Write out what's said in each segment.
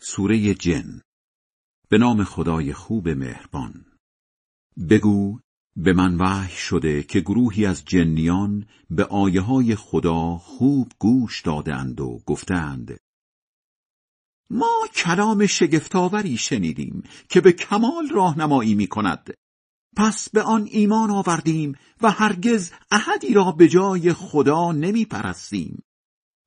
سوره جن به نام خدای خوب مهربان. بگو به من وحی شده که گروهی از جنیان به آیه های خدا خوب گوش دادند و گفتند ما کلام شگفتآوری شنیدیم که به کمال راهنمایی می کند پس به آن ایمان آوردیم و هرگز احدی را به جای خدا نمی پرستیم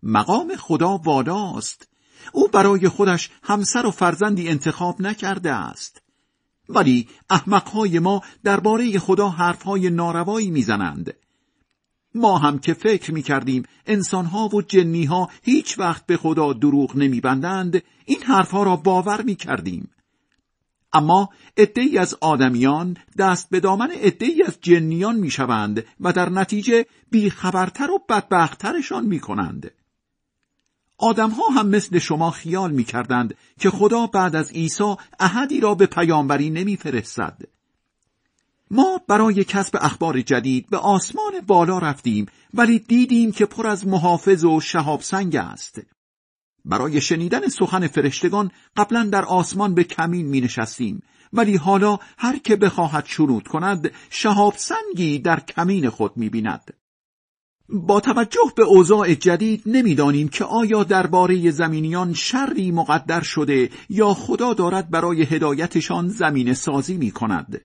مقام خدا والاست او برای خودش همسر و فرزندی انتخاب نکرده است. ولی احمقهای ما درباره خدا حرفهای ناروایی می‌زنند. ما هم که فکر می‌کردیم انسانها و جنیها هیچ وقت به خدا دروغ نمیبندند این حرفها را باور می‌کردیم. اما عدهای از آدمیان دست به دامن عدهای از جنیان می‌شوند و در نتیجه بیخبرتر و بدبختترشان می‌کنند. آدمها هم مثل شما خیال می کردند که خدا بعد از عیسی احدی را به پیامبری نمیفرستد. ما برای کسب اخبار جدید به آسمان بالا رفتیم ولی دیدیم که پر از محافظ و شهاب سنگ است. برای شنیدن سخن فرشتگان قبلا در آسمان به کمین می نشستیم ولی حالا هر که بخواهد شروط کند شهاب سنگی در کمین خود می بیند. با توجه به اوضاع جدید نمی‌دانیم که آیا درباره زمینیان شری مقدر شده یا خدا دارد برای هدایتشان زمین سازی می کند.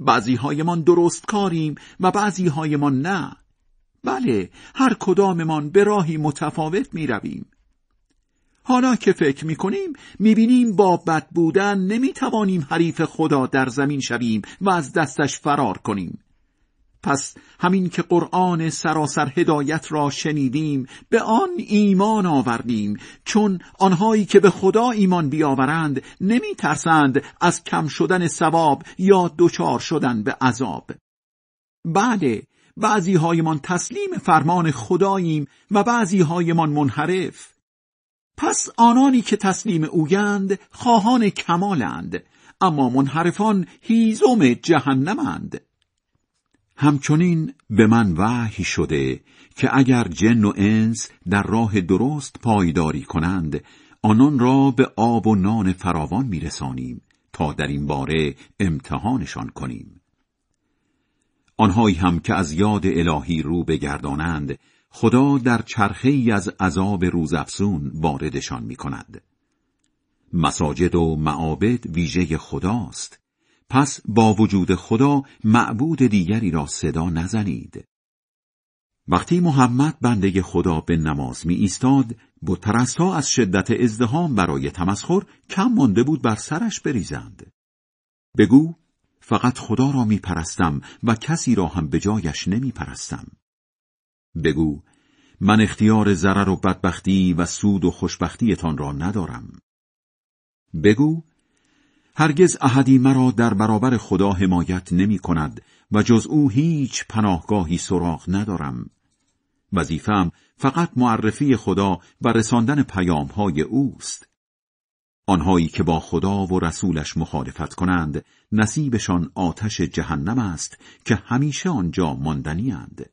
بعضی هایمان درست کاریم و بعضی هایمان نه. بله، هر کداممان به راهی متفاوت می رویم. حالا که فکر می کنیم می بینیم با بد بودن نمی توانیم حریف خدا در زمین شویم و از دستش فرار کنیم. پس همین که قرآن سراسر هدایت را شنیدیم به آن ایمان آوردیم. چون آنهایی که به خدا ایمان بیاورند نمی ترسند از کم شدن ثواب یا دچار شدن به عذاب. بله بعضی هایمان تسلیم فرمان خداییم و بعضی هایمان منحرف. پس آنانی که تسلیم اویند خواهان کمالند اما منحرفان هیزم جهنمند. همچنین به من وحی شده که اگر جن و انس در راه درست پایداری کنند آنان را به آب و نان فراوان میرسانیم تا در این باره امتحانشان کنیم آنهایی هم که از یاد الهی رو بگردانند خدا در چرخه ای از عذاب روزافزون واردشان می کند. مساجد و معابد ویژه خداست پس با وجود خدا معبود دیگری را صدا نزنید. وقتی محمد بنده خدا به نماز می ایستاد، بتپرستها از شدت ازدهام برای تمسخر کم مانده بود بر سرش بریزند. بگو فقط خدا را می پرستم و کسی را هم به جایش نمی پرستم. بگو من اختیار ضرر و بدبختی و سود و خوشبختیتان را ندارم. بگو هرگز احدی مرا در برابر خدا حمایت نمی کند و جز او هیچ پناهگاهی سراغ ندارم. وظیفم فقط معرفی خدا و رساندن پیامهای اوست. آنهایی که با خدا و رسولش مخالفت کنند نصیبشان آتش جهنم است که همیشه آنجا ماندنی اند.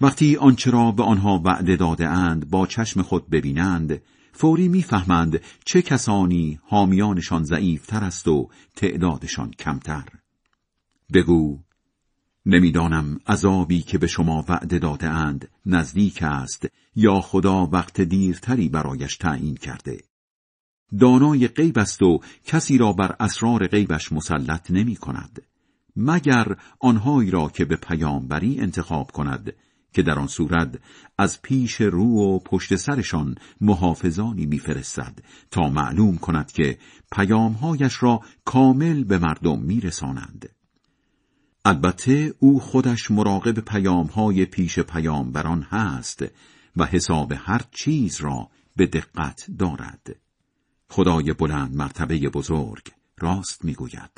وقتی آنچه را به آنها وعده داده اند با چشم خود ببینند فوری می‌فهمند چه کسانی حامیانشان ضعیفتر است و تعدادشان کمتر. بگو نمی‌دانم عذابی که به شما وعده داده اند نزدیک است یا خدا وقت دیرتری برایش تعیین کرده. دانای غیب است و کسی را بر اسرار غیبش مسلط نمی کند مگر آنهایی را که به پیامبری انتخاب کند که در آن صورت از پیش رو و پشت سرشان محافظانی میفرستد تا معلوم کند که پیامهایش را کامل به مردم میرسانند. البته او خودش مراقب پیامهای پیش پیامبران هست و حساب هر چیز را به دقت دارد. خدای بلند مرتبه بزرگ راست می‌گوید.